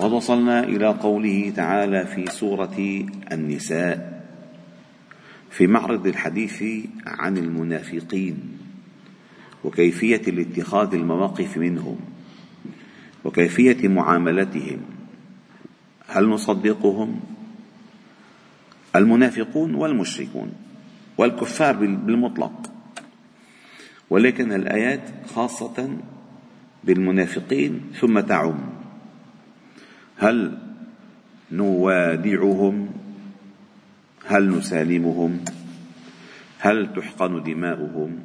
وصلنا إلى قوله تعالى في سورة النساء في معرض الحديث عن المنافقين وكيفية الاتخاذ المواقف منهم وكيفية معاملتهم. هل نصدقهم؟ المنافقون والمشركون والكفار بالمطلق. ولكن الآيات خاصة بالمنافقين ثم تعم. هل نوادعهم؟ هل نسالمهم؟ هل تحقن دماؤهم؟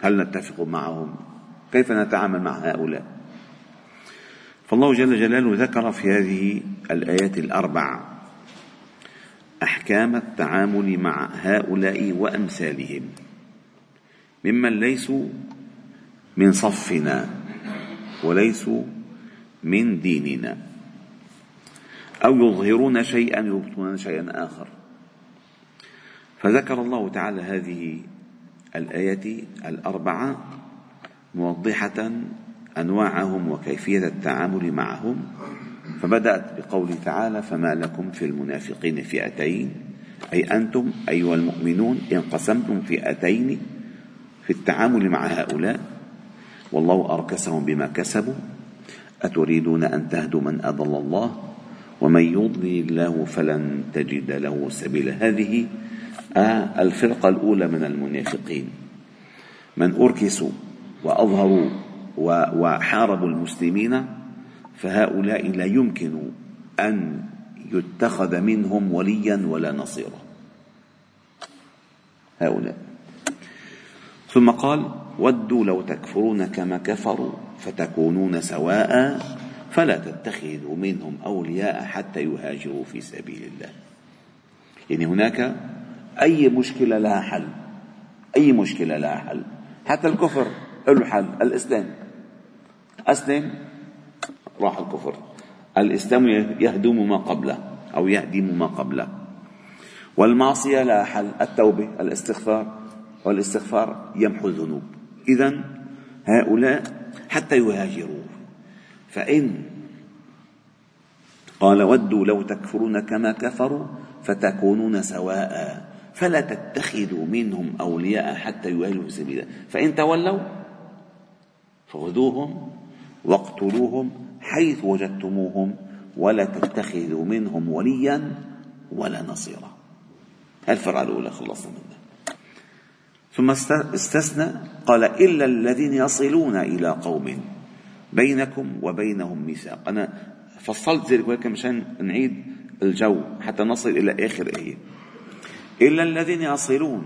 هل نتفق معهم؟ كيف نتعامل مع هؤلاء؟ فالله جل جلاله ذكر في هذه الآيات الأربع أحكام التعامل مع هؤلاء وأمثالهم ممن ليسوا من صفنا وليسوا من ديننا. أو يظهرون شيئا يبطون شيئا آخر. فذكر الله تعالى هذه الآية الأربعة موضحة أنواعهم وكيفية التعامل معهم. فبدأت بقوله تعالى فما لكم في المنافقين فئتين أي أنتم أيها المؤمنون انقسمتم فئتين في التعامل مع هؤلاء. والله أركسهم بما كسبوا. أتريدون أن تهدوا من أضل الله؟ ومن يضلل الله فلن تجد له سبيلا. هذه آه الفرقة الأولى من المنافقين. من أركسوا وأظهروا وحاربوا المسلمين فهؤلاء لا يمكن أن يتخذ منهم وليا ولا نصيرا. هؤلاء. ثم قال ودوا لو تكفرون كما كفروا فتكونون سواء فلا تتخذوا منهم أولياء حتى يهاجروا في سبيل الله. يعني هناك أي مشكلة لها حل؟ أي مشكلة لها حل؟ حتى الكفر له حل. الإسلام. أسلم راح الكفر. الإسلام يهدم ما قبله أو يهدم ما قبله. والمعصية لها حل. التوبة الاستغفار. والاستغفار يمحو الذنوب. إذا هؤلاء حتى يهاجروا. فإن قال ودوا لو تكفرون كما كفروا فتكونون سواء فلا تتخذوا منهم أولياء حتى يهاجروا في سبيل فإن تولوا فخذوهم واقتلوهم حيث وجدتموهم ولا تتخذوا منهم وليا ولا نصيرا. الفرعة الأولى خلصنا منها. ثم استثنى قال إلا الذين يصلون إلى قوم بينكم وبينهم ميثاق. أنا فصلت ذلك ولكن مشان نعيد الجو حتى نصل إلى آخر آية. إلا الذين يصلون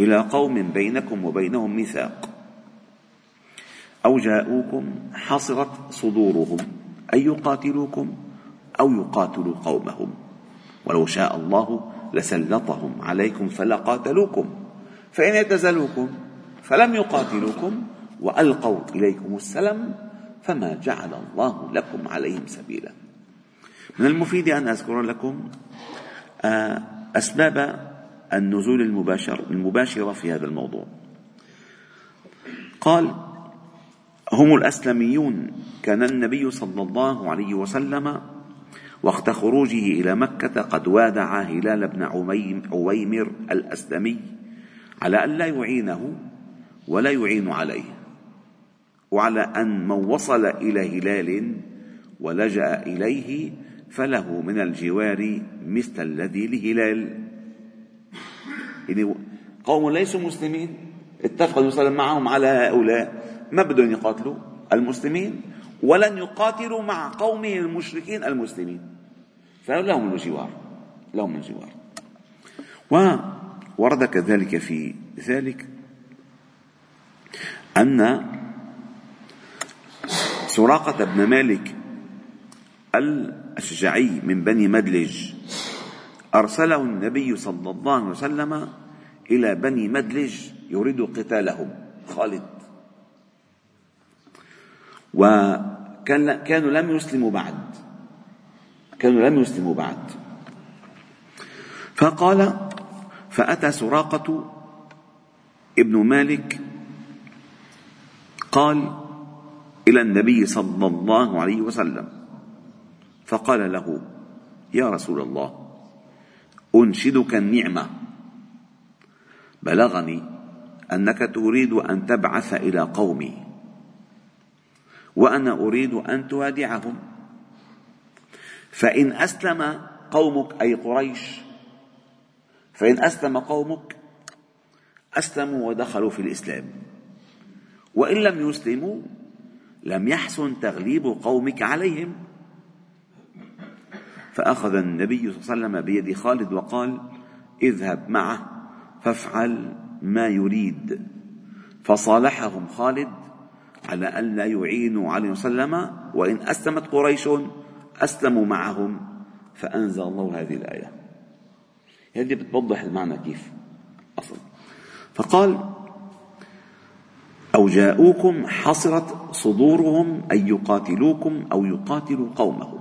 إلى قوم بينكم وبينهم ميثاق. أو جاءوكم حصرت صدورهم أن يقاتلوكم أو يقاتلوا قومهم. ولو شاء الله لسلطهم عليكم فلقاتلوكم. فإن اعتزلوكم فلم يقاتلوكم وألقوا إليكم السلم فما جعل الله لكم عليهم سبيلا. من المفيد أن أذكر لكم آه، أسباب النزول المباشر المباشرة في هذا الموضوع. قال هم الأسلميون كان النبي صلى الله عليه وسلم وقت خروجه إلى مكة قد وادع هلال بن عويمر الأسلمي على أن لا يعينه ولا يعين عليه. وعلى أن من وصل إلى هلال ولجأ إليه فله من الجوار مثل الذي لهلال. يعني قوم ليسوا مسلمين اتفق النبي معهم على هؤلاء ما بدهم يقاتلوا المسلمين ولن يقاتلوا مع قومه المشركين المسلمين. فلهم الجوار لهم الجوار. وورد كذلك في ذلك أن سراقة بن مالك الأشجعي من بني مدلج. أرسله النبي صلى الله عليه وسلم إلى بني مدلج يريد قتالهم خالد. وكان كانوا لم يسلموا بعد. كانوا لم يسلموا بعد. فقال فأتى سراقة ابن مالك قال إلى النبي صلى الله عليه وسلم. فقال له يا رسول الله أنشدك النعمة. بلغني أنك تريد أن تبعث إلى قومي وأنا أريد أن توادعهم فإن أسلم قومك أي قريش فإن أسلم قومك أسلموا ودخلوا في الإسلام. وإن لم يسلموا لم يحسن تغليب قومك عليهم. فأخذ النبي صلى الله عليه وسلم بيد خالد وقال اذهب معه فافعل ما يريد. فصالحهم خالد على أن لا يعينوا عليه وسلم وإن أسلمت قريش أسلموا معهم. فأنزل الله هذه الآية. هذه بتوضح المعنى كيف. أصلا. فقال أو جاءوكم حصرت صدورهم أن يقاتلوكم أو يقاتلوا قومهم.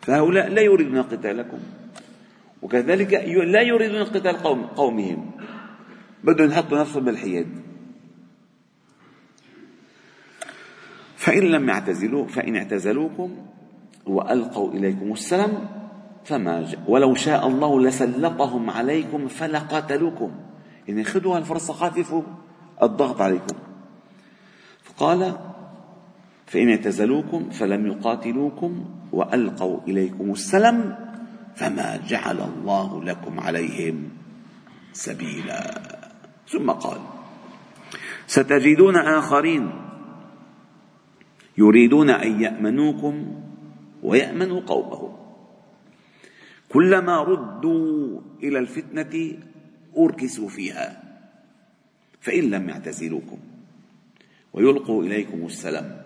فهؤلاء لا يريدون قتالكم وكذلك لا يريدون قتال قوم قومهم. بدهم يحطوا نفسهم بالحياد. فإن لم يعتزلوا فإن اعتزلوكم وألقوا إليكم السلام فما ولو شاء الله لسلطهم عليكم فلقاتلوكم. يعني خذوا هالفرصة خففوا الضغط عليكم. فقال فإن اعتزلوكم فلم يقاتلوكم وألقوا إليكم السلم فما جعل الله لكم عليهم سبيلا. ثم قال ستجدون آخرين يريدون أن يأمنوكم ويأمنوا قومهم. كلما ردوا إلى الفتنة أركسوا فيها فإن لم يعتزلوكم ويلقوا إليكم السلام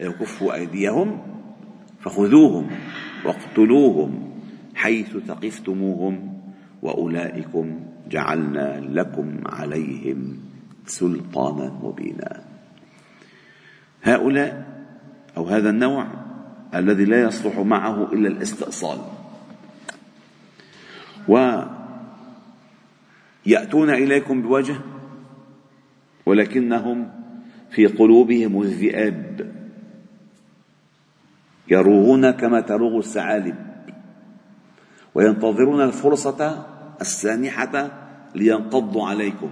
ويكفوا أيديهم فخذوهم واقتلوهم حيث ثقفتموهم وأولئكم جعلنا لكم عليهم سلطانا مبينا. هؤلاء أو هذا النوع الذي لا يصلح معه إلا الاستئصال. ويأتون إليكم بوجه ولكنهم في قلوبهم الذئاب. يروغون كما تروغ الثعالب وينتظرون الفرصة السانحة لينقضوا عليكم.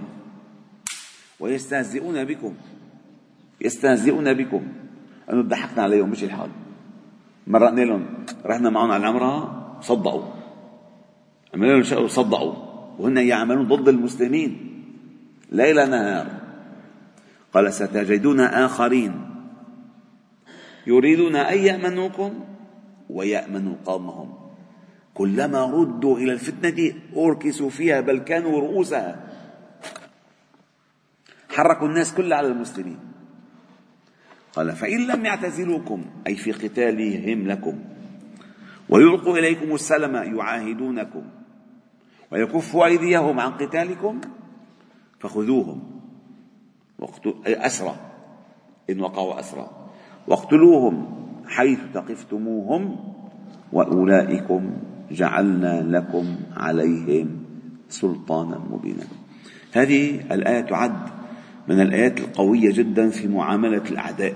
ويستهزئون بكم يستهزئون بكم. أنه ضحكنا عليهم مش الحال. مرقنا لهم رحنا معهم على العمرة صدقوا. عملنا لهم شيء صدقوا. وهن يعملون ضد المسلمين ليل نهار. قال ستجدون آخرين يريدون أن يأمنوكم ويأمنوا قومهم. كلما ردوا إلى الفتنة أركسوا فيها بل كانوا رؤوسها. حركوا الناس كلها على المسلمين. قال فإن لم يعتزلوكم أي في قتالهم لكم ويلقوا إليكم السلم يعاهدونكم ويكفوا أيديهم عن قتالكم فخذوهم. أسرى. إن وقعوا أسرى. واقتلوهم حيث ثقفتموهم وأولئكم جعلنا لكم عليهم سلطانا مبينا. هذه الآية تعد من الآيات القوية جدا في معاملة الأعداء.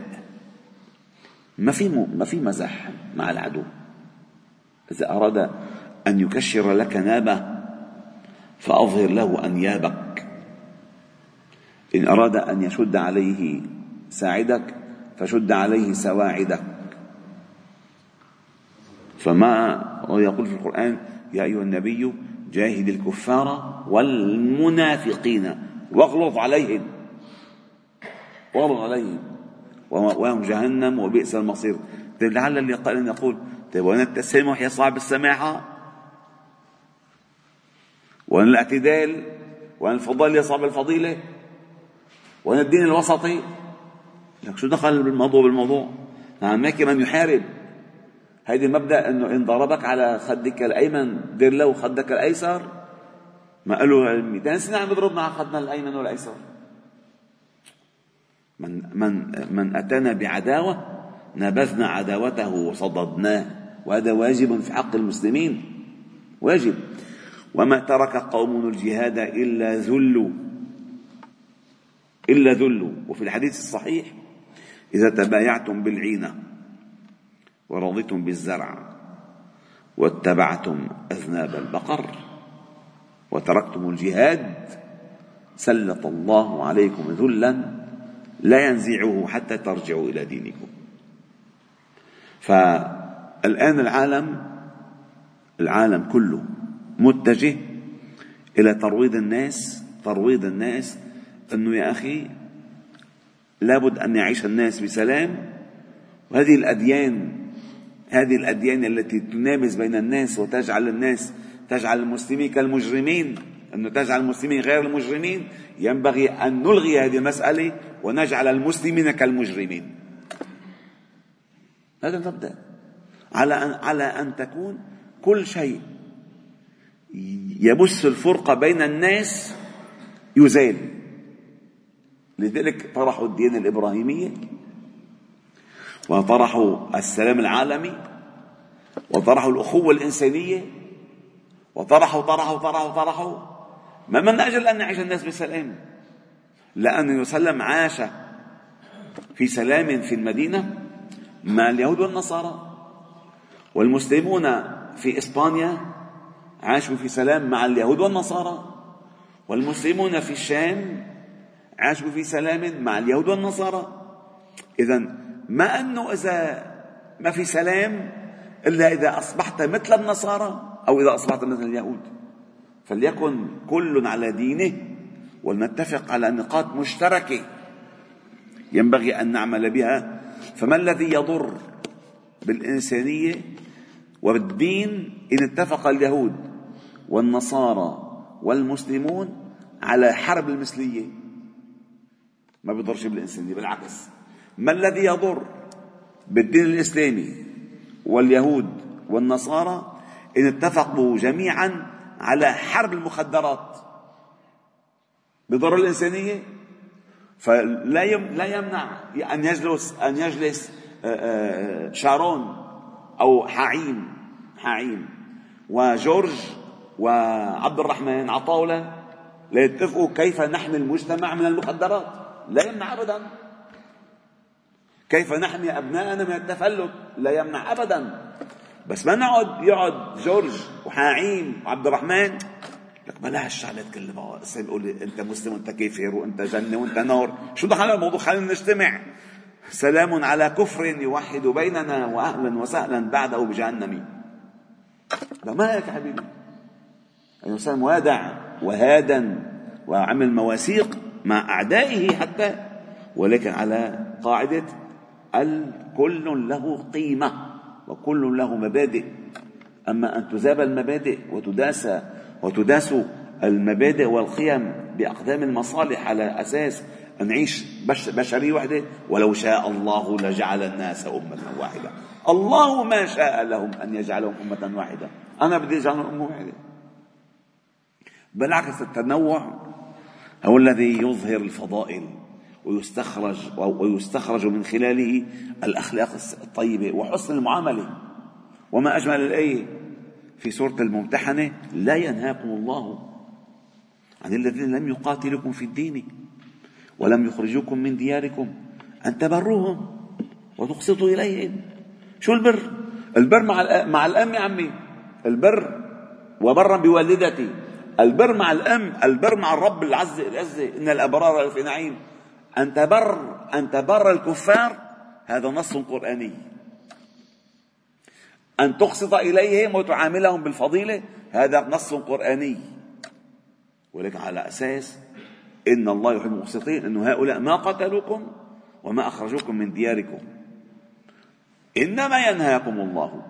ما في ما في مزح مع العدو. إذا أراد أن يكشر لك نابه فأظهر له أنيابك. إن أراد أن يشد عليه ساعدك فشد عليه سواعدك. فما يقول في القرآن يا أيها النبي جاهد الكفار والمنافقين واغلظ عليهم. واغلظ عليهم. وهم جهنم وبئس المصير. طيب لعل اللي قال يقول طيب وين التسامح يا صاحب السماحة؟ وين الاعتدال؟ وين الفضل يا صاحب الفضيلة؟ وين الدين الوسطي؟ لك شو دخل بالموضوع بالموضوع؟ نعم هناك من يحارب. هيدي المبدأ إنه إن ضربك على خدك الأيمن دير له خدك الأيسر. ما قالوا 200 سنه عم يضربنا على خدنا الأيمن والأيسر. من من من أتانا بعداوة نبذنا عداوته وصددناه. وهذا واجب في حق المسلمين. واجب. وما ترك قوم الجهاد إلا ذلوا. إلا ذلوا. وفي الحديث الصحيح إذا تبايعتم بالعينة ورضيتم بالزرع واتبعتم أذناب البقر وتركتم الجهاد سلط الله عليكم ذلا لا ينزعه حتى ترجعوا إلى دينكم. فالآن العالم العالم كله متجه إلى ترويض الناس ترويض الناس أنه يا أخي لابد أن يعيش الناس بسلام. وهذه الأديان هذه الأديان التي تنابز بين الناس وتجعل الناس تجعل المسلمين كالمجرمين. أن تجعل المسلمين غير المجرمين. ينبغي أن نلغي هذه المسألة ونجعل المسلمين كالمجرمين. هذا المبدأ. على أن على أن تكون كل شيء يبث الفرقة بين الناس يزال لذلك طرحوا الدين الإبراهيمية وطرحوا السلام العالمي وطرحوا الأخوة الإنسانية وطرحوا طرحوا طرحوا طرحوا ما من أجل أن يعيش الناس بسلام لأن يسلم عاش في سلام في المدينة مع اليهود والنصارى. والمسلمون في إسبانيا عاشوا في سلام مع اليهود والنصارى والمسلمون في الشام عاشوا في سلام مع اليهود والنصارى. إذا ما أنه إذا ما في سلام إلا إذا أصبحت مثل النصارى أو إذا أصبحت مثل اليهود. فليكن كل على دينه ولنتفق على نقاط مشتركة ينبغي أن نعمل بها. فما الذي يضر بالإنسانية والدين إن اتفق اليهود والنصارى والمسلمون على حرب المثلية؟ ما بيضرش بالإنسانية بالعكس ما الذي يضر بالدين الإسلامي واليهود والنصارى إن اتفقوا جميعا على حرب المخدرات؟ بضر الإنسانية؟ فلا لا يمنع أن يجلس أن يجلس شارون أو حعيم حعيم وجورج وعبد الرحمن عطاولة ليتفقوا كيف نحمي المجتمع من المخدرات. لا يمنع أبدا. كيف نحمي أبنائنا من التفلت؟ لا يمنع أبدا. بس ما نقعد يقعد جورج وحاعيم وعبد الرحمن لك بلاش شغلات كلها يقول أنت مسلم وأنت كافر وأنت جنة وأنت نار. شو دخل الموضوع؟ خلينا نجتمع. سلام على كفر يوحد بيننا واهلا وسهلا بعده بجهنم. لا ما هيك حبيبي. الإنسان وادع وهادا وعمل مواثيق مع أعدائه حتى ولكن على قاعدة الكل له قيمة وكل له مبادئ. أما أن تذاب المبادئ وتداس وتداس المبادئ والقيم بأقدام المصالح على أساس أن نعيش بشرية واحدة ولو شاء الله لجعل الناس أمة واحدة. الله ما شاء لهم أن يجعلهم أمة واحدة. أنا بدي أجعلهم أمة واحدة. بالعكس التنوع هو الذي يظهر الفضائل ويستخرج ويستخرج من خلاله الأخلاق الطيبة وحسن المعاملة. وما أجمل الآية في سورة الممتحنة لا ينهاكم الله عن الذين لم يقاتلكم في الدين ولم يخرجوكم من دياركم أن تبروهم وتقسطوا إليهم. شو البر؟ البر مع مع الأم يا عمي. البر وبرا بوالدتي. البر مع الأم البر مع الرب العز العزة إن الأبرار في نعيم. أن تبر أن تبر الكفار. هذا نص قرآني. أن تقسط إليهم وتعاملهم بالفضيلة هذا نص قرآني. ولكن على أساس إن الله يحب المقسطين أن هؤلاء ما قتلوكم وما أخرجوكم من دياركم. إنما ينهاكم الله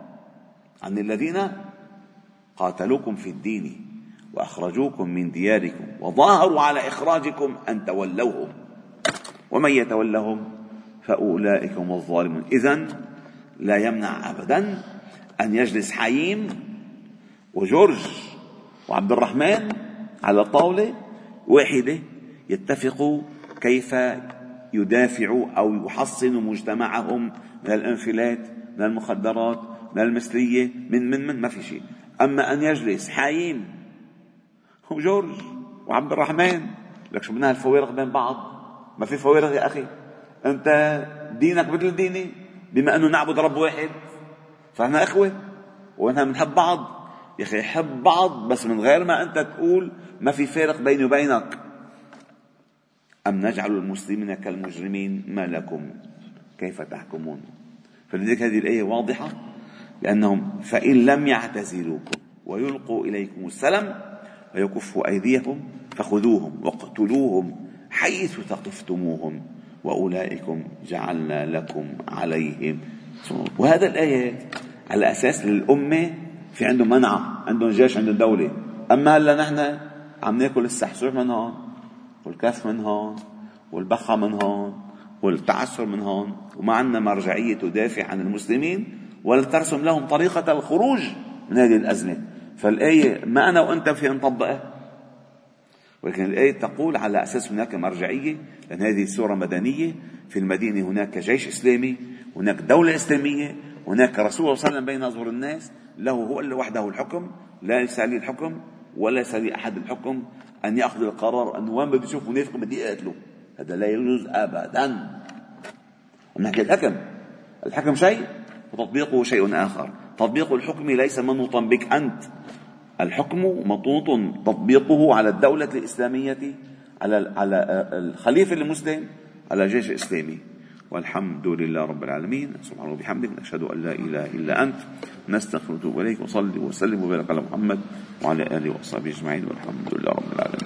عن الذين قاتلوكم في الدين. وأخرجوكم من دياركم وظاهروا على إخراجكم أن تولوهم. ومن يتولهم فأولئك هم الظالمون. إذا لا يمنع أبدا أن يجلس حييم وجورج وعبد الرحمن على طاولة واحدة يتفقوا كيف يدافعوا أو يحصنوا مجتمعهم من الانفلات من المخدرات من المثلية من من من ما في شيء. أما أن يجلس حايم وجورج وعبد الرحمن. لك شو بدنا الفوارق بين بعض؟ ما في فوارق يا أخي. أنت دينك مثل ديني بما أنه نعبد رب واحد. فإحنا إخوة ونحن بنحب بعض. يا أخي حب بعض بس من غير ما أنت تقول ما في فارق بيني وبينك. أم نجعل المسلمين كالمجرمين؟ ما لكم. كيف تحكمون؟ فلذلك هذه الآية واضحة لأنهم فإن لم يعتزلوكم ويلقوا إليكم السلم ويكفوا أيديهم فخذوهم واقتلوهم حيث ثقفتموهم وأولئكم جعلنا لكم عليهم. وهذا الآية على أساس للأمة في عندهم منعة عندهم جيش عندهم دولة. أما هلا نحن عم ناكل السحسوح من هون والكف من هون والبخة من هون والتعسر من هون وما عندنا مرجعية تدافع عن المسلمين ولا ترسم لهم طريقة الخروج من هذه الأزمة. فالآية ما أنا وأنت فينا نطبقها ولكن الآية تقول على أساس هناك مرجعية لأن هذه سورة مدنية في المدينة هناك جيش إسلامي هناك دولة إسلامية هناك رسول صلى الله عليه وسلم بين أظهر الناس له هو وحده الحكم لا يسالي الحكم ولا يسالي أحد الحكم أن يأخذ القرار أنه وين بده يشوف منافق بدي أقتله هذا لا يجوز أبدا. نحكي الحكم الحكم شيء وتطبيقه شيء آخر. تطبيق الحكم ليس منوطا بك أنت. الحكم مطوط تطبيقه على الدولة الإسلامية على على الخليفة المسلم على الجيش الإسلامي والحمد لله رب العالمين. سبحانه وبحمدك نشهد أن لا إله إلا أنت. نستغفرك إليك وصلي وسلم وبارك على محمد وعلى آله وصحبه أجمعين والحمد لله رب العالمين.